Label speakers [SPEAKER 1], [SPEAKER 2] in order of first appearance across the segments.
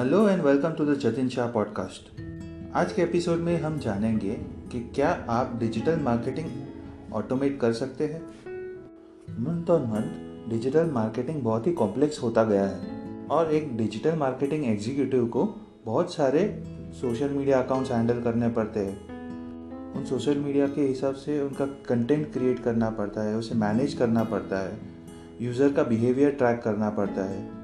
[SPEAKER 1] Hello and welcome to the Jatin Shah podcast. आज के episode में हम जानेंगे कि क्या आप डिजिटल मार्केटिंग ऑटोमेट कर सकते हैं। Month on month digital marketing बहुत ही कॉम्प्लेक्स होता गया है और एक डिजिटल मार्केटिंग एग्जीक्यूटिव को बहुत सारे सोशल मीडिया अकाउंट्स हैंडल करने पड़ते हैं। उन सोशल मीडिया के हिसाब से उनका कंटेंट क्रिएट करना पड़ता है, उसे मैनेज करना पड़ता है, यूज़र का बिहेवियर ट्रैक करना पड़ता है।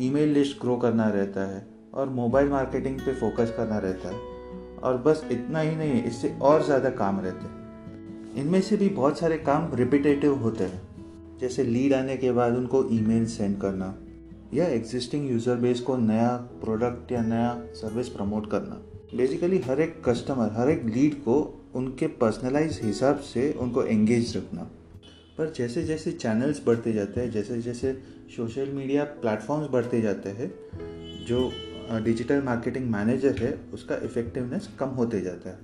[SPEAKER 1] ईमेल लिस्ट ग्रो करना रहता है और मोबाइल मार्केटिंग पे फोकस करना रहता है और बस इतना ही नहीं, इससे और ज़्यादा काम रहते हैं। इनमें से भी बहुत सारे काम रिपीटेटिव होते हैं। जैसे लीड आने के बाद उनको ईमेल सेंड करना या एग्जिस्टिंग यूज़र बेस को नया प्रोडक्ट या नया सर्विस प्रमोट करना। बेसिकली हर एक कस्टमर हर एक लीड को उनके पर्सनलाइज हिसाब से उनको एंगेज रखना। पर जैसे जैसे चैनल्स बढ़ते जाते हैं जैसे जैसे सोशल मीडिया प्लेटफॉर्म्स बढ़ते जाते हैं, जो डिजिटल मार्केटिंग मैनेजर है, उसका इफ़ेक्टिवनेस कम होते जाता है।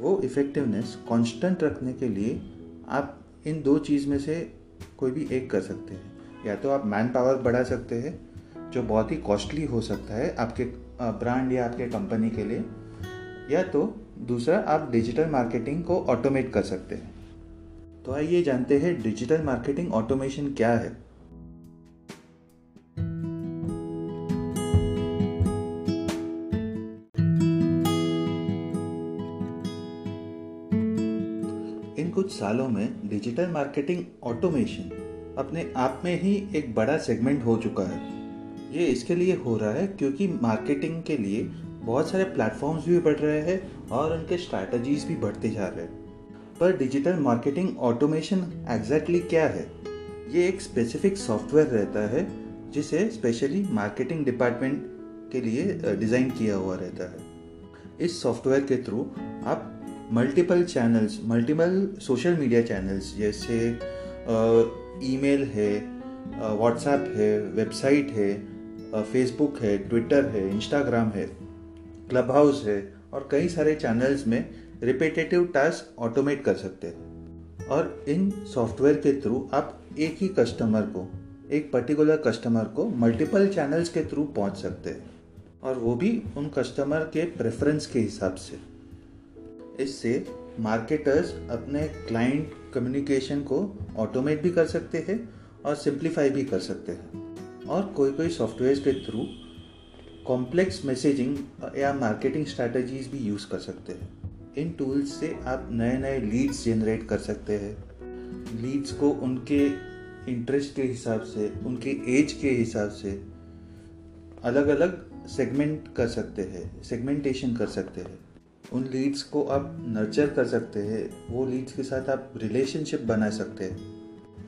[SPEAKER 1] वो इफ़ेक्टिवनेस कांस्टेंट रखने के लिए आप इन दो चीज़ में से कोई भी एक कर सकते हैं। या तो आप मैन पावर बढ़ा सकते हैं, जो बहुत ही कॉस्टली हो सकता है आपके ब्रांड या आपके कंपनी के लिए, या तो दूसरा आप डिजिटल मार्केटिंग को ऑटोमेट कर सकते हैं। तो आइए जानते हैं डिजिटल मार्केटिंग ऑटोमेशन क्या है। इन कुछ सालों में डिजिटल मार्केटिंग ऑटोमेशन अपने आप में ही एक बड़ा सेगमेंट हो चुका है। ये इसके लिए हो रहा है क्योंकि मार्केटिंग के लिए बहुत सारे प्लेटफॉर्म्स भी बढ़ रहे हैं और उनके स्ट्रैटेजीज भी बढ़ते जा रहे हैं। पर डिजिटल मार्केटिंग ऑटोमेशन एग्जैक्टली क्या है? ये एक स्पेसिफिक सॉफ्टवेयर रहता है, जिसे स्पेशली मार्केटिंग डिपार्टमेंट के लिए डिज़ाइन किया हुआ रहता है। इस सॉफ्टवेयर के थ्रू आप multiple channels multiple social media channels जैसे ईमेल है व्हाट्सएप है वेबसाइट है फेसबुक है ट्विटर है इंस्टाग्राम है क्लब हाउस है और कई सारे चैनल्स में रिपीटेटिव टास्क ऑटोमेट कर सकते हैं। और इन सॉफ्टवेयर के थ्रू आप एक ही कस्टमर को, एक पर्टिकुलर कस्टमर को मल्टीपल चैनल्स के थ्रू पहुँच सकते हैं। और वो भी उन कस्टमर के प्रेफरेंस के हिसाब से। इससे मार्केटर्स अपने क्लाइंट कम्युनिकेशन को ऑटोमेट भी कर सकते हैं और सिंप्लीफाई भी कर सकते हैं। और कोई कोई सॉफ्टवेयर के थ्रू कॉम्प्लेक्स मैसेजिंग या मार्केटिंग स्ट्रैटेजीज भी यूज़ कर सकते हैं। इन टूल्स से आप नए नए लीड्स जनरेट कर सकते हैं। लीड्स को उनके इंटरेस्ट के हिसाब से, उनके एज के हिसाब से अलग अलग सेगमेंट कर सकते हैं सेगमेंटेशन कर सकते हैं। उन लीड्स को आप नर्चर कर सकते हैं, वो लीड्स के साथ आप रिलेशनशिप बना सकते हैं।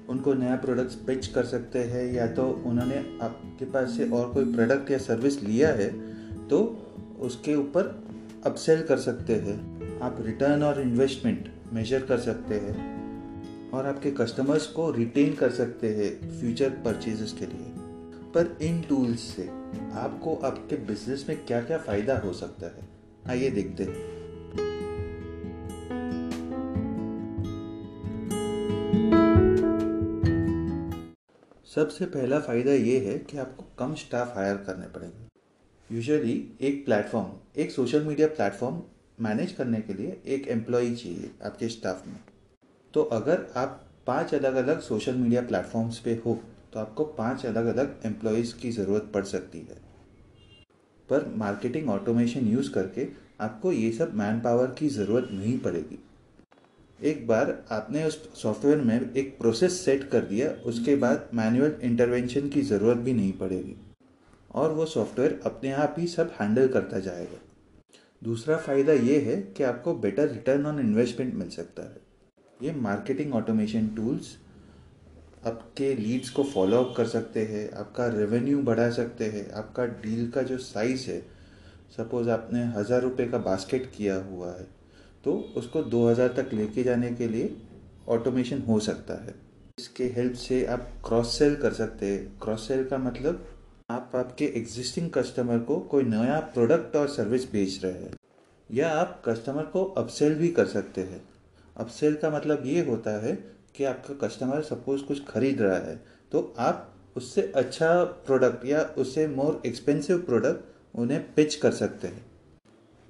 [SPEAKER 1] उनको नया प्रोडक्ट्स पिच कर सकते हैं, या तो उन्होंने आपके पास से और कोई प्रोडक्ट या सर्विस लिया है तो उसके ऊपर अपसेल कर सकते हैं। आप रिटर्न और इन्वेस्टमेंट मेजर कर सकते हैं, और आपके कस्टमर्स को रिटेन कर सकते हैं फ्यूचर परचेजेस के लिए। पर इन टूल्स से आपको आपके बिज़नेस में क्या क्या फ़ायदा हो सकता है? आइए देखते हैं। सबसे पहला फ़ायदा ये है कि आपको कम स्टाफ हायर करने पड़ेंगे। यूजुअली एक प्लेटफॉर्म एक सोशल मीडिया प्लेटफॉर्म मैनेज करने के लिए एक एम्प्लॉई चाहिए आपके स्टाफ में। तो अगर आप पाँच अलग अलग सोशल मीडिया प्लेटफॉर्म्स पे हो तो आपको पाँच अलग अलग एम्प्लॉयज़ की ज़रूरत पड़ सकती है। पर मार्केटिंग ऑटोमेशन यूज़ करके आपको ये सब मैन पावर की ज़रूरत नहीं पड़ेगी। एक बार आपने उस सॉफ्टवेयर में एक प्रोसेस सेट कर दिया, उसके बाद मैनुअल इंटरवेंशन की ज़रूरत भी नहीं पड़ेगी और वो सॉफ्टवेयर अपने आप ही सब हैंडल करता जाएगा। दूसरा फ़ायदा ये है कि आपको बेटर रिटर्न ऑन इन्वेस्टमेंट मिल सकता है। ये मार्केटिंग ऑटोमेशन टूल्स आपके लीड्स को फॉलो अप कर सकते हैं, आपका रेवेन्यू बढ़ा सकते हैं, आपका डील का जो साइज़ है सपोज़ आपने हज़ार रुपये का बास्केट किया हुआ है तो उसको दो हज़ार तक लेके जाने के लिए ऑटोमेशन हो सकता है। इसके हेल्प से आप क्रॉस सेल कर सकते हैं। क्रॉस सेल का मतलब आप आपके एग्जिस्टिंग कस्टमर को कोई नया प्रोडक्ट और सर्विस बेच रहे हैं, या आप कस्टमर को अपसेल भी कर सकते हैं। अपसेल का मतलब ये होता है कि आपका कस्टमर सपोज़ कुछ खरीद रहा है तो आप उससे अच्छा प्रोडक्ट या उससे मोर एक्सपेंसिव प्रोडक्ट उन्हें पिच कर सकते हैं।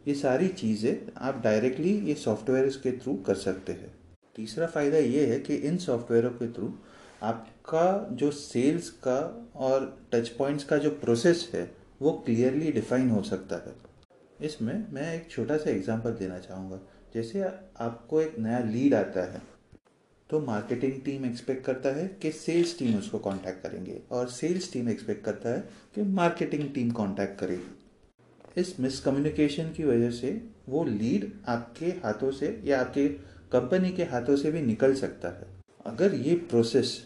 [SPEAKER 1] ये सारी चीज़ें आप डायरेक्टली ये सॉफ्टवेयर के थ्रू कर सकते हैं। तीसरा फ़ायदा ये है कि इन सॉफ्टवेयरों के थ्रू आपका जो सेल्स का और टच पॉइंट्स का जो प्रोसेस है, वो क्लियरली डिफाइन हो सकता है। इसमें मैं एक छोटा सा एग्जांपल देना चाहूँगा। जैसे आपको एक नया लीड आता है तो मार्केटिंग टीम एक्सपेक्ट करता है कि सेल्स टीम उसको कांटेक्ट करेंगे और सेल्स टीम एक्सपेक्ट करता है कि मार्केटिंग टीम कांटेक्ट करेगी। इस मिसकम्युनिकेशन की वजह से वो लीड आपके हाथों से या आपके कंपनी के हाथों से भी निकल सकता है। अगर ये प्रोसेस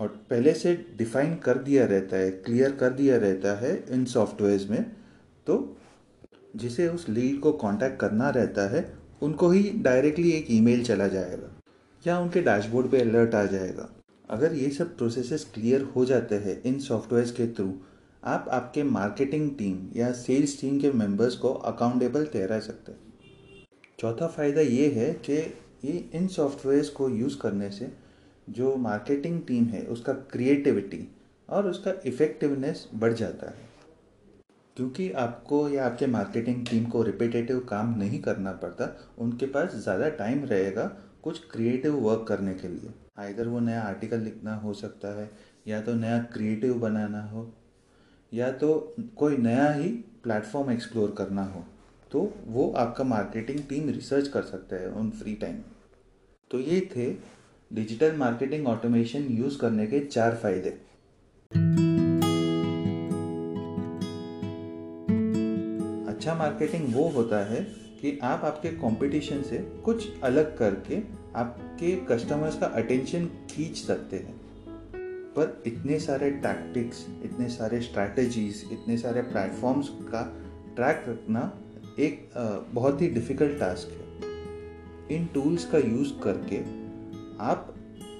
[SPEAKER 1] और पहले से डिफाइन कर दिया रहता है क्लियर कर दिया रहता है इन सॉफ्टवेयर्स में तो जिसे उस लीड को कांटेक्ट करना रहता है, उनको ही डायरेक्टली एक ईमेल चला जाएगा। या उनके डैशबोर्ड पे अलर्ट आ जाएगा? अगर ये सब प्रोसेसेस क्लियर हो जाते हैं इन सॉफ्टवेयर्स के थ्रू आप आपके मार्केटिंग टीम या सेल्स टीम के मेंबर्स को अकाउंटेबल ठहरा सकते हैं। चौथा फ़ायदा ये है कि ये इन सॉफ्टवेयर्स को यूज़ करने से जो मार्केटिंग टीम है, उसका क्रिएटिविटी और उसका इफ़ेक्टिवनेस बढ़ जाता है। क्योंकि आपको या आपके मार्केटिंग टीम को रिपीटेटिव काम नहीं करना पड़ता, उनके पास ज़्यादा टाइम रहेगा कुछ क्रिएटिव वर्क करने के लिए। आइधर वो नया आर्टिकल लिखना हो सकता है, या तो नया क्रिएटिव बनाना हो, या तो कोई नया ही प्लेटफॉर्म एक्सप्लोर करना हो तो वो आपका मार्केटिंग टीम रिसर्च कर सकता है उन फ्री टाइम तो ये थे डिजिटल मार्केटिंग ऑटोमेशन यूज़ करने के चार फ़ायदे। अच्छा मार्केटिंग वो होता है कि आप आपके कंपटीशन से कुछ अलग करके आपके कस्टमर्स का अटेंशन खींच सकते हैं। पर इतने सारे टैक्टिक्स इतने सारे स्ट्रैटेजीज इतने सारे प्लेटफॉर्म्स का ट्रैक रखना एक बहुत ही डिफ़िकल्ट टास्क है। इन टूल्स का यूज़ करके आप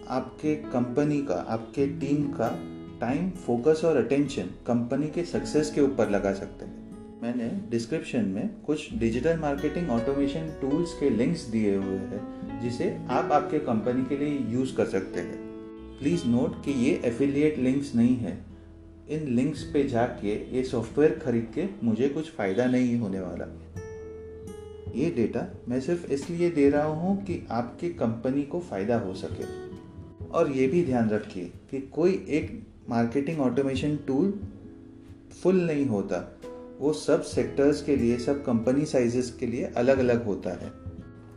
[SPEAKER 1] आपके कंपनी का, आपके टीम का टाइम फोकस और अटेंशन कंपनी के सक्सेस के ऊपर लगा सकते हैं। मैंने डिस्क्रिप्शन में कुछ डिजिटल मार्केटिंग ऑटोमेशन टूल्स के लिंक्स दिए हुए हैं, जिसे आप आपके कंपनी के लिए यूज़ कर सकते हैं। प्लीज़ नोट कि ये एफिलिएट लिंक्स नहीं है। इन लिंक्स पे जाके ये सॉफ्टवेयर खरीद के मुझे कुछ फ़ायदा नहीं होने वाला। ये डेटा मैं सिर्फ़ इसलिए दे रहा हूँ कि आपके कंपनी को फ़ायदा हो सके। और ये भी ध्यान रखिए कि कोई एक मार्केटिंग ऑटोमेशन टूल फुल नहीं होता। वो सब सेक्टर्स के लिए, सब कंपनी साइजेस के लिए अलग अलग होता है।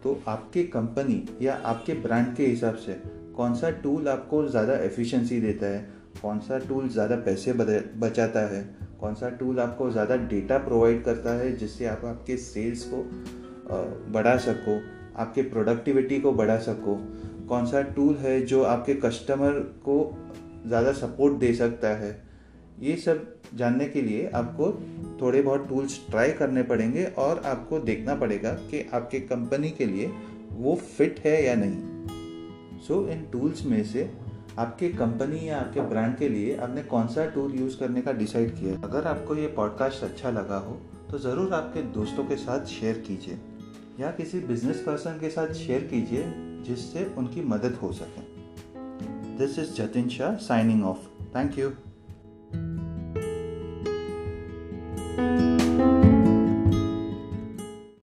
[SPEAKER 1] तो आपके कंपनी या आपके ब्रांड के हिसाब से कौन सा टूल आपको ज़्यादा एफिशिएंसी देता है? कौन सा टूल ज़्यादा पैसे बचाता है? कौन सा टूल आपको ज़्यादा डेटा प्रोवाइड करता है जिससे आप आपके सेल्स को बढ़ा सको, आपके प्रोडक्टिविटी को बढ़ा सको? कौन सा टूल है जो आपके कस्टमर को ज़्यादा सपोर्ट दे सकता है? ये सब जानने के लिए आपको थोड़े बहुत टूल्स ट्राई करने पड़ेंगे और आपको देखना पड़ेगा कि आपके कंपनी के लिए वो फिट है या नहीं। सो so, इन टूल्स में से आपके कंपनी या आपके ब्रांड के लिए आपने कौन सा टूल यूज़ करने का डिसाइड किया अगर आपको ये पॉडकास्ट अच्छा लगा हो तो ज़रूर आपके दोस्तों के साथ शेयर कीजिए या किसी बिज़नेस पर्सन के साथ शेयर कीजिए जिससे उनकी मदद हो सके। This is Jatin Shah signing off thank you